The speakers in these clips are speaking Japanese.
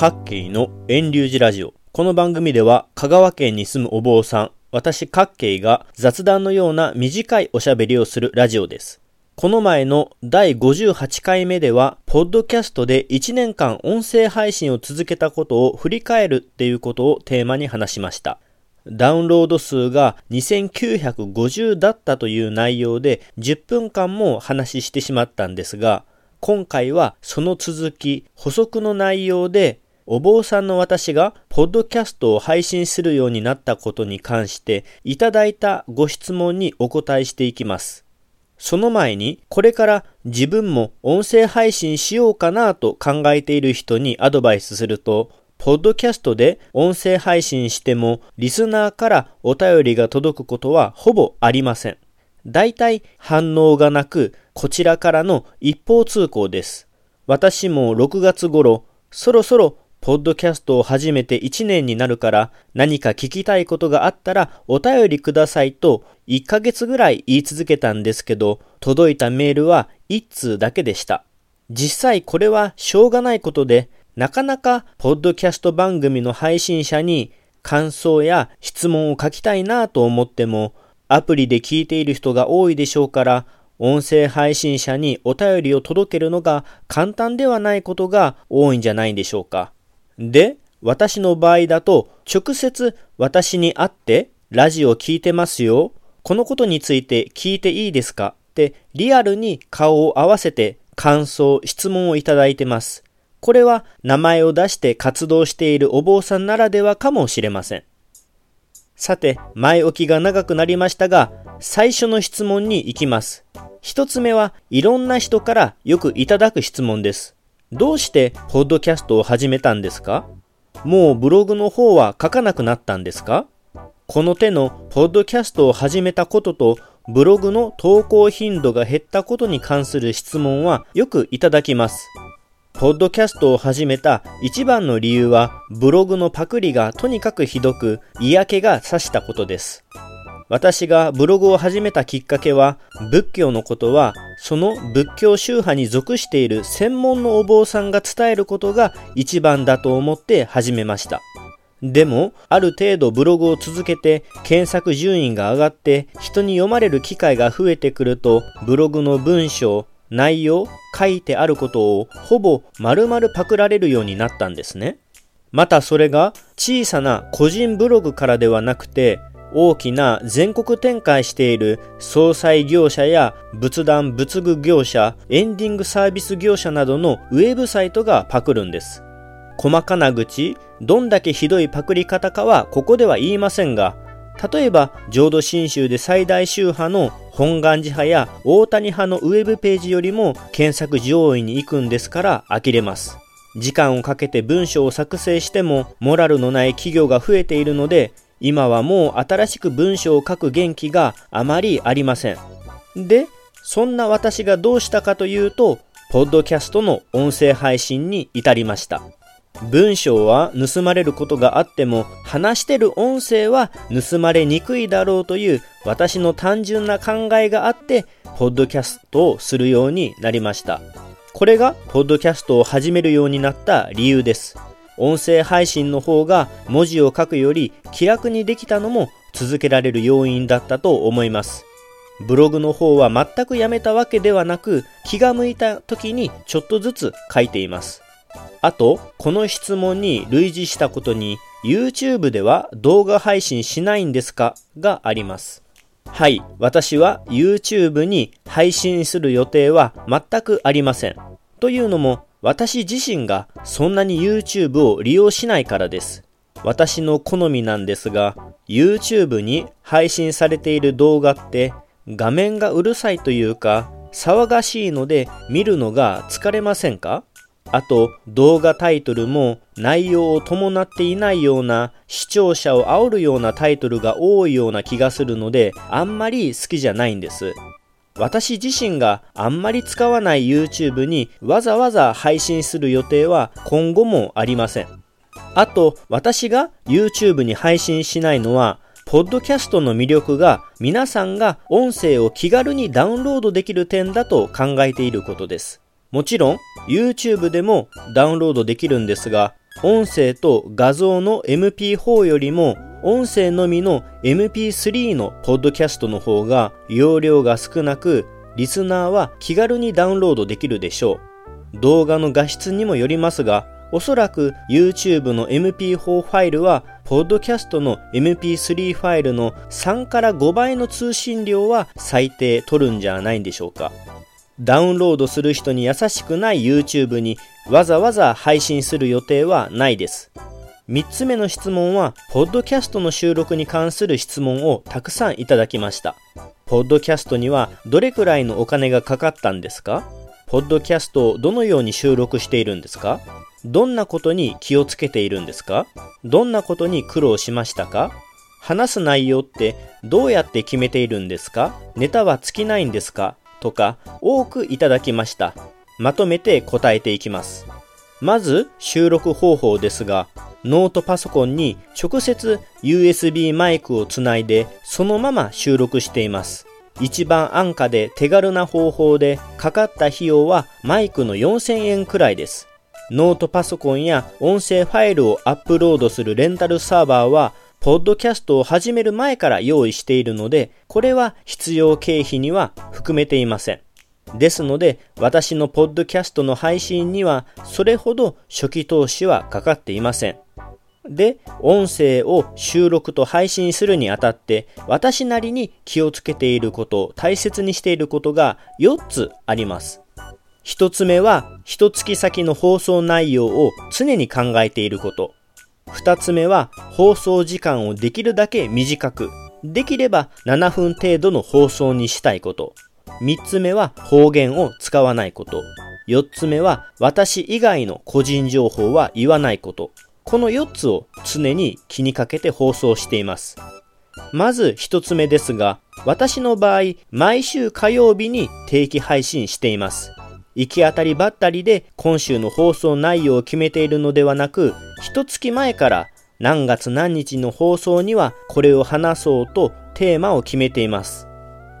各慶の遠流寺ラジオ。この番組では香川県に住むお坊さん、私各慶が雑談のような短いおしゃべりをするラジオです。この前の第58回目では、ポッドキャストで1年間音声配信を続けたことを振り返るっていうことをテーマに話しました。ダウンロード数が2950だったという内容で10分間も話してしまったんですが、今回はその続き、補足の内容で、お坊さんの私がポッドキャストを配信するようになったことに関していただいたご質問にお答えしていきます。その前に、これから自分も音声配信しようかなと考えている人にアドバイスすると、ポッドキャストで音声配信しても、リスナーからお便りが届くことはほぼありません。大体反応がなく、こちらからの一方通行です。私も6月頃、そろそろポッドキャストを始めて1年になるから何か聞きたいことがあったらお便りくださいと1ヶ月ぐらい言い続けたんですけど、届いたメールは1通だけでした。実際これはしょうがないことで、なかなかポッドキャスト番組の配信者に感想や質問を書きたいなと思ってもアプリで聞いている人が多いでしょうから、音声配信者にお便りを届けるのが簡単ではないことが多いんじゃないでしょうか。で、私の場合だと、直接私に会ってラジオ聞いてますよ。このことについて聞いていいですか？ってリアルに顔を合わせて感想、質問をいただいてます。これは名前を出して活動しているお坊さんならではかもしれません。さて、前置きが長くなりましたが、最初の質問に行きます。一つ目はいろんな人からよくいただく質問です。どうしてポッドキャストを始めたんですか？もうブログの方は書かなくなったんですか？この手のポッドキャストを始めたこととブログの投稿頻度が減ったことに関する質問はよくいただきます。ポッドキャストを始めた一番の理由は、ブログのパクリがとにかくひどく、嫌気がさしたことです。私がブログを始めたきっかけは、仏教のことは、その仏教宗派に属している専門のお坊さんが伝えることが一番だと思って始めました。でも、ある程度ブログを続けて検索順位が上がって人に読まれる機会が増えてくると、ブログの文章、内容、書いてあることをほぼ丸々パクられるようになったんですね。またそれが小さな個人ブログからではなくて大きな全国展開している総裁業者や仏壇仏具業者、エンディングサービス業者などのウェブサイトがパクるんです。細かな口、どんだけひどいパクリ方かはここでは言いませんが、例えば浄土真宗で最大宗派の本願寺派や大谷派のウェブページよりも検索上位に行くんですから呆れます。時間をかけて文章を作成してもモラルのない企業が増えているので今はもう新しく文章を書く元気があまりありません。で、そんな私がどうしたかというと、ポッドキャストの音声配信に至りました。文章は盗まれることがあっても話してる音声は盗まれにくいだろうという私の単純な考えがあってポッドキャストをするようになりましたこれがポッドキャストを始めるようになった理由です音声配信の方が文字を書くより気楽にできたのも続けられる要因だったと思いますブログの方は全くやめたわけではなく気が向いた時にちょっとずつ書いていますあと、この質問に類似したことに、YouTube では動画配信しないんですか？があります。はい、私は YouTube に配信する予定は全くありません。というのも、私自身がそんなに YouTube を利用しないからです。私の好みなんですが、YouTube に配信されている動画って画面がうるさいというか、騒がしいので見るのが疲れませんか？あと動画タイトルも内容を伴っていないような視聴者を煽るようなタイトルが多いような気がするのであんまり好きじゃないんです。私自身があんまり使わない YouTube にわざわざ配信する予定は今後もありません。あと私が YouTube に配信しないのはポッドキャストの魅力が皆さんが音声を気軽にダウンロードできる点だと考えていることです。もちろん YouTube でもダウンロードできるんですが、音声と画像の MP4 よりも音声のみの MP3 のポッドキャストの方が容量が少なくリスナーは気軽にダウンロードできるでしょう。動画の画質にもよりますが、おそらく YouTube の MP4 ファイルは、ポッドキャストの MP3 ファイルの3から5倍の通信量は最低取るんじゃないんでしょうか。ダウンロードする人に優しくない YouTube にわざわざ配信する予定はないです。3つ目の質問は、ポッドキャストの収録に関する質問をたくさんいただきました。ポッドキャストにはどれくらいのお金がかかったんですか？ポッドキャストをどのように収録しているんですか？どんなことに気をつけているんですか？どんなことに苦労しましたか？話す内容ってどうやって決めているんですか？ネタは尽きないんですか？とか多くいただきました。まとめて答えていきます。まず収録方法ですが、ノートパソコンに直接 USB マイクをつないでそのまま収録しています。一番安価で手軽な方法でかかった費用はマイクの4000円くらいです。ノートパソコンや音声ファイルをアップロードするレンタルサーバーは、ポッドキャストを始める前から用意しているので、これは必要経費には含めていません。ですので、私のポッドキャストの配信には、それほど初期投資はかかっていません。で、音声を収録と配信するにあたって、私なりに気をつけていること、大切にしていることが4つあります。一つ目は、一月先の放送内容を常に考えていること。二つ目は、放送時間をできるだけ短く、できれば7分程度の放送にしたいこと。三つ目は、方言を使わないこと。四つ目は、私以外の個人情報は言わないこと。この4つを常に気にかけて放送しています。まず1つ目ですが、私の場合、毎週火曜日に定期配信しています。行き当たりばったりで今週の放送内容を決めているのではなく、一月前から何月何日の放送にはこれを話そうとテーマを決めています。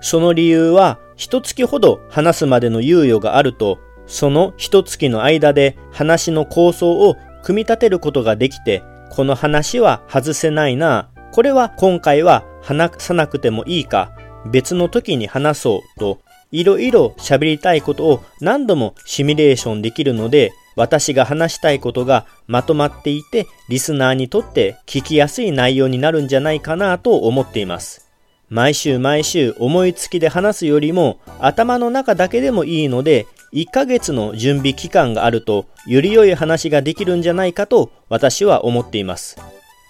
その理由は、一月ほど話すまでの猶予があると、その一月の間で話の構想を組み立てることができて、この話は外せないな、これは今回は話さなくてもいいか、別の時に話そうといろいろ喋りたいことを何度もシミュレーションできるので、私が話したいことがまとまっていて、リスナーにとって聞きやすい内容になるんじゃないかなと思っています。毎週毎週思いつきで話すよりも頭の中だけでもいいので、1ヶ月の準備期間があるとより良い話ができるんじゃないかと私は思っています。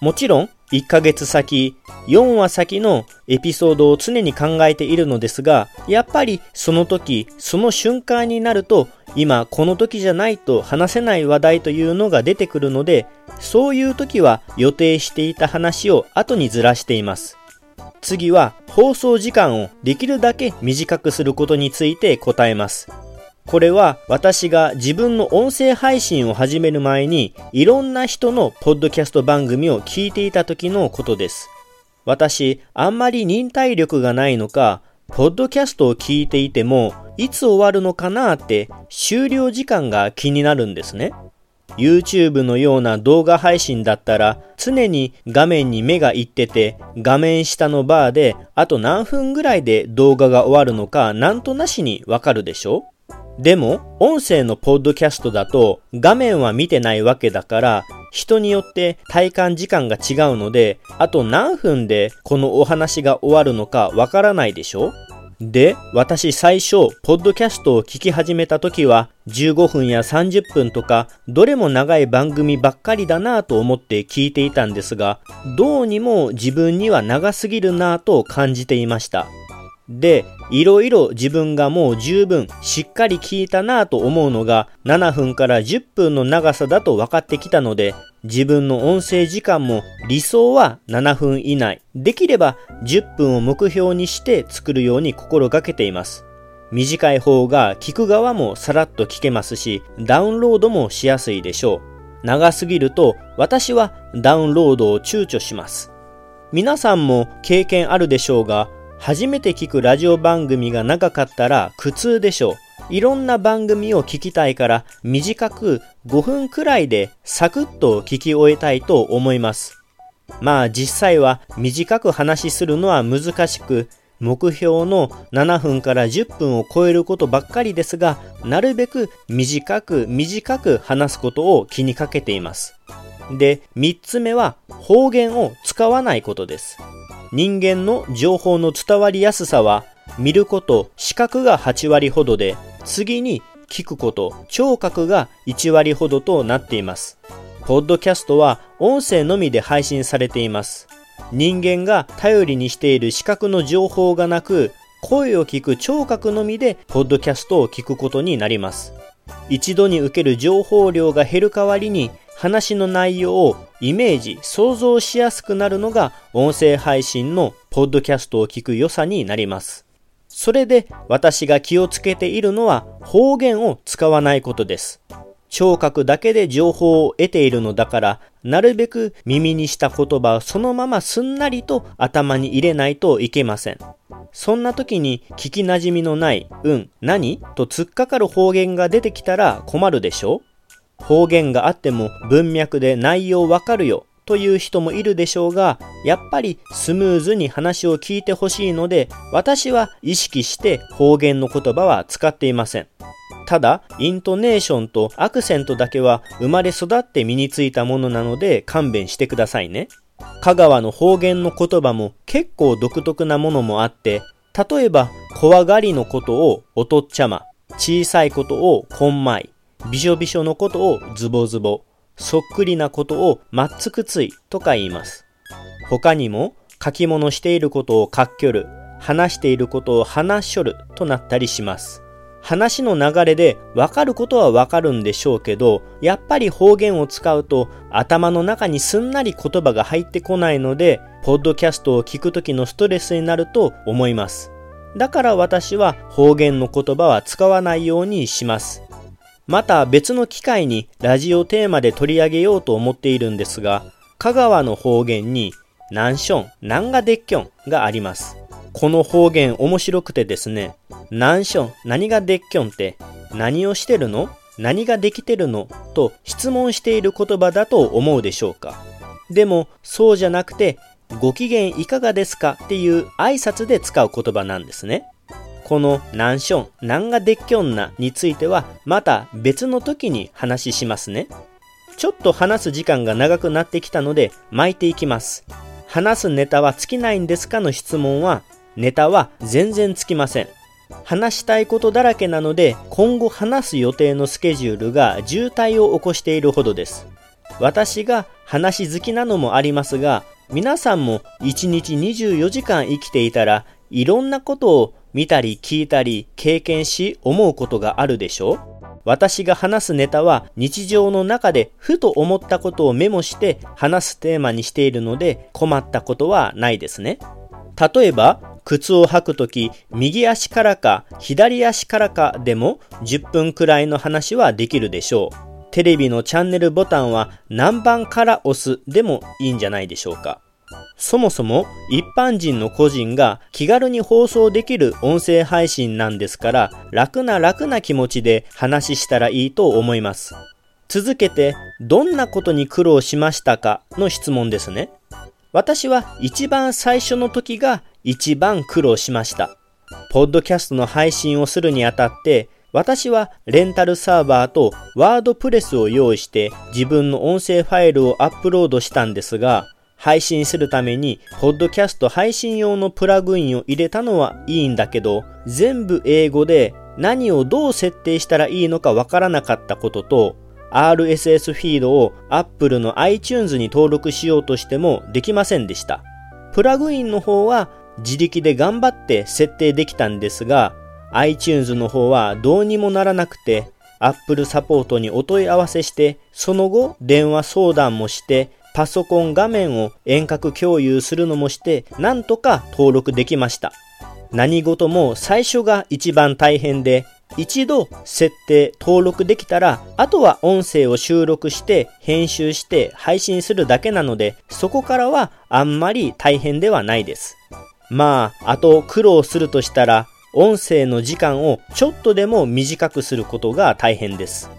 もちろん、1ヶ月先、4話先のエピソードを常に考えているのですが、やっぱりその時、その瞬間になると、今この時じゃないと話せない話題というのが出てくるので、そういう時は予定していた話を後にずらしています。次は放送時間をできるだけ短くすることについて答えます。これは私が自分の音声配信を始める前にいろんな人のポッドキャスト番組を聞いていた時のことです。私、あんまり忍耐力がないのか、ポッドキャストを聞いていても、いつ終わるのかなって終了時間が気になるんですね。YouTube のような動画配信だったら常に画面に目がいってて画面下のバーであと何分ぐらいで動画が終わるのかなんとなしにわかるでしょ？でも、音声のポッドキャストだと画面は見てないわけだから、人によって体感時間が違うので、あと何分でこのお話が終わるのかわからないでしょ？で、私最初、ポッドキャストを聞き始めた時は、15分や30分とか、どれも長い番組ばっかりだなぁと思って聞いていたんですが、どうにも自分には長すぎるなぁと感じていました。で、いろいろ自分がもう十分しっかり聞いたなぁと思うのが7分から10分の長さだと分かってきたので、自分の音声時間も理想は7分以内、できれば10分を目標にして作るように心がけています。短い方が聞く側もさらっと聞けますし、ダウンロードもしやすいでしょう。長すぎると私はダウンロードを躊躇します。皆さんも経験あるでしょうが、初めて聞くラジオ番組が長かったら苦痛でしょう。いろんな番組を聞きたいから短く5分くらいでサクッと聞き終えたいと思います。まあ実際は短く話しするのは難しく、目標の7分から10分を超えることばっかりですが、なるべく短く短く話すことを気にかけています。で、3つ目は方言を使わないことです。人間の情報の伝わりやすさは見ること、視覚が8割ほどで、次に聞くこと、聴覚が1割ほどとなっています。ポッドキャストは音声のみで配信されています。人間が頼りにしている視覚の情報がなく、声を聞く聴覚のみでポッドキャストを聞くことになります。一度に受ける情報量が減る代わりに話の内容をイメージ、想像しやすくなるのが音声配信のポッドキャストを聞く良さになります。それで私が気をつけているのは方言を使わないことです。聴覚だけで情報を得ているのだから、なるべく耳にした言葉をそのまますんなりと頭に入れないといけません。そんな時に聞き馴染みのない、うん、何と突っかかる方言が出てきたら困るでしょう？方言があっても文脈で内容わかるよという人もいるでしょうが、やっぱりスムーズに話を聞いてほしいので、私は意識して方言の言葉は使っていません。ただ、イントネーションとアクセントだけは生まれ育って身についたものなので勘弁してくださいね。香川の方言の言葉も結構独特なものもあって、例えば、怖がりのことをおとっちゃま、小さいことをこんまい、びしょびしょのことをズボズボ、そっくりなことをまっつくついとか言います。他にも、書き物していることを書っきょる、話していることを話しょるとなったりします。話の流れで分かることは分かるんでしょうけど、やっぱり方言を使うと頭の中にすんなり言葉が入ってこないので、ポッドキャストを聞く時のストレスになると思います。だから私は方言の言葉は使わないようにします。また別の機会にラジオテーマで取り上げようと思っているんですが、香川の方言に、南ション、南がでっきょんがあります。この方言面白くてですね、何しょ何がでっきょんって何をしてるの？何ができてるの？と質問している言葉だと思うでしょうか。でもそうじゃなくてご機嫌いかがですか？っていう挨拶で使う言葉なんですね。この何しょん、何がでっきょんなについてはまた別の時に話しますね。ちょっと話す時間が長くなってきたので巻いていきます。話すネタは尽きないんですかの質問はネタは全然つきません。話したいことだらけなので、今後話す予定のスケジュールが渋滞を起こしているほどです。私が話好きなのもありますが、皆さんも1日24時間生きていたらいろんなことを見たり聞いたり経験し思うことがあるでしょ？う私が話すネタは日常の中でふと思ったことをメモして話すテーマにしているので困ったことはないですね。例えば靴を履くとき、右足からか左足からかでも10分くらいの話はできるでしょう。テレビのチャンネルボタンは何番から押すでもいいんじゃないでしょうか。そもそも一般人の個人が気軽に放送できる音声配信なんですから楽な楽な気持ちで話したらいいと思います。続けてどんなことに苦労しましたかの質問ですね。私は一番最初の時が一番苦労しました。ポッドキャストの配信をするにあたって、私はレンタルサーバーとワードプレスを用意して自分の音声ファイルをアップロードしたんですが、配信するために、ポッドキャスト配信用のプラグインを入れたのはいいんだけど、全部英語で何をどう設定したらいいのかわからなかったことと、RSS フィードを Apple の iTunes に登録しようとしてもできませんでした。プラグインの方は自力で頑張って設定できたんですが、iTunes の方はどうにもならなくて、Apple サポートにお問い合わせして、その後電話相談もして、パソコン画面を遠隔共有するのもして、なんとか登録できました。何事も最初が一番大変で、一度設定、登録できたら、あとは音声を収録して、編集して配信するだけなので、そこからはあんまり大変ではないです。まあ、あと苦労するとしたら、音声の時間をちょっとでも短くすることが大変です。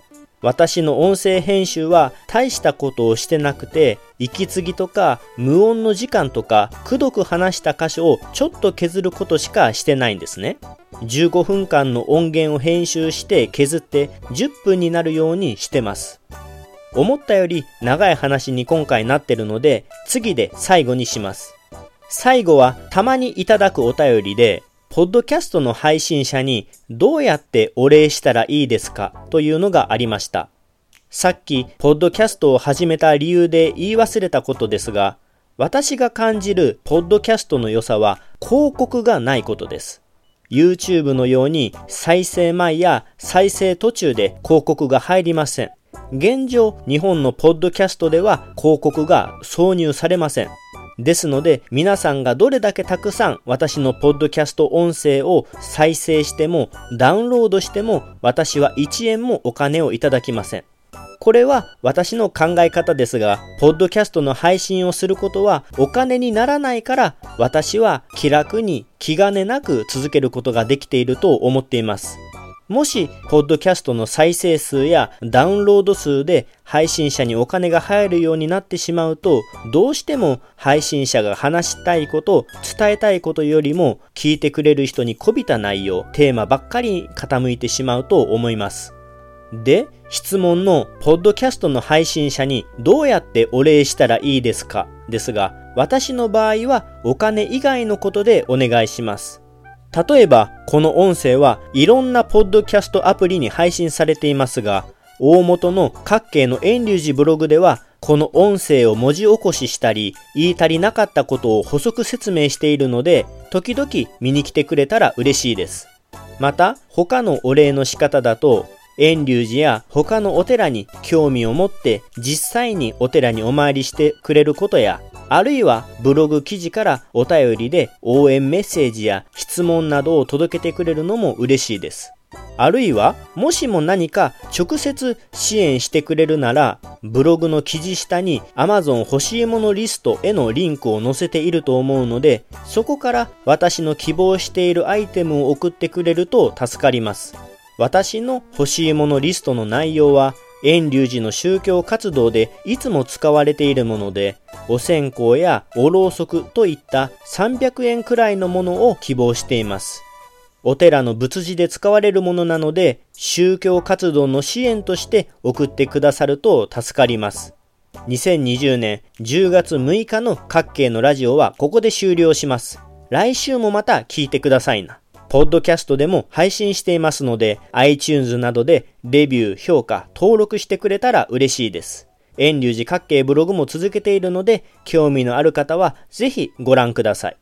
私の音声編集は大したことをしてなくて、息継ぎとか無音の時間とか、くどく話した箇所をちょっと削ることしかしてないんですね。15分間の音源を編集して削って10分になるようにしてます。思ったより長い話に今回なってるので、次で最後にします。最後はたまにいただくお便りで、ポッドキャストの配信者にどうやってお礼したらいいですか？というのがありました。さっき、ポッドキャストを始めた理由で言い忘れたことですが、私が感じるポッドキャストの良さは広告がないことです。YouTube のように再生前や再生途中で広告が入りません。現状、日本のポッドキャストでは広告が挿入されません。ですので、皆さんがどれだけたくさん私のポッドキャスト音声を再生しても、ダウンロードしても、私は1円もお金をいただきません。これは私の考え方ですが、ポッドキャストの配信をすることはお金にならないから、私は気楽に気兼ねなく続けることができていると思っています。もし、ポッドキャストの再生数やダウンロード数で配信者にお金が入るようになってしまうと、どうしても配信者が話したいこと、伝えたいことよりも、聞いてくれる人にこびた内容、テーマばっかり傾いてしまうと思います。で、質問のポッドキャストの配信者にどうやってお礼したらいいですか？ですが、私の場合はお金以外のことでお願いします。例えば、この音声はいろんなポッドキャストアプリに配信されていますが、大元の各系の遠流寺ブログでは、この音声を文字起こししたり、言い足りなかったことを補足説明しているので、時々見に来てくれたら嬉しいです。また、他のお礼の仕方だと、遠流寺や他のお寺に興味を持って実際にお寺にお参りしてくれることや、あるいはブログ記事からお便りで応援メッセージや質問などを届けてくれるのも嬉しいです。あるいは、もしも何か直接支援してくれるなら、ブログの記事下に Amazon 欲しいものリストへのリンクを載せていると思うので、そこから私の希望しているアイテムを送ってくれると助かります。私の欲しいものリストの内容は遠隆寺の宗教活動でいつも使われているもので、お線香やおろうそくといった300円くらいのものを希望しています。お寺の仏事で使われるものなので、宗教活動の支援として送ってくださると助かります。2020年10月6日の各系のラジオはここで終了します。来週もまた聞いてくださいな。ポッドキャストでも配信していますので、iTunes などでレビュー、評価、登録してくれたら嬉しいです。遠隆寺各系ブログも続けているので、興味のある方はぜひご覧ください。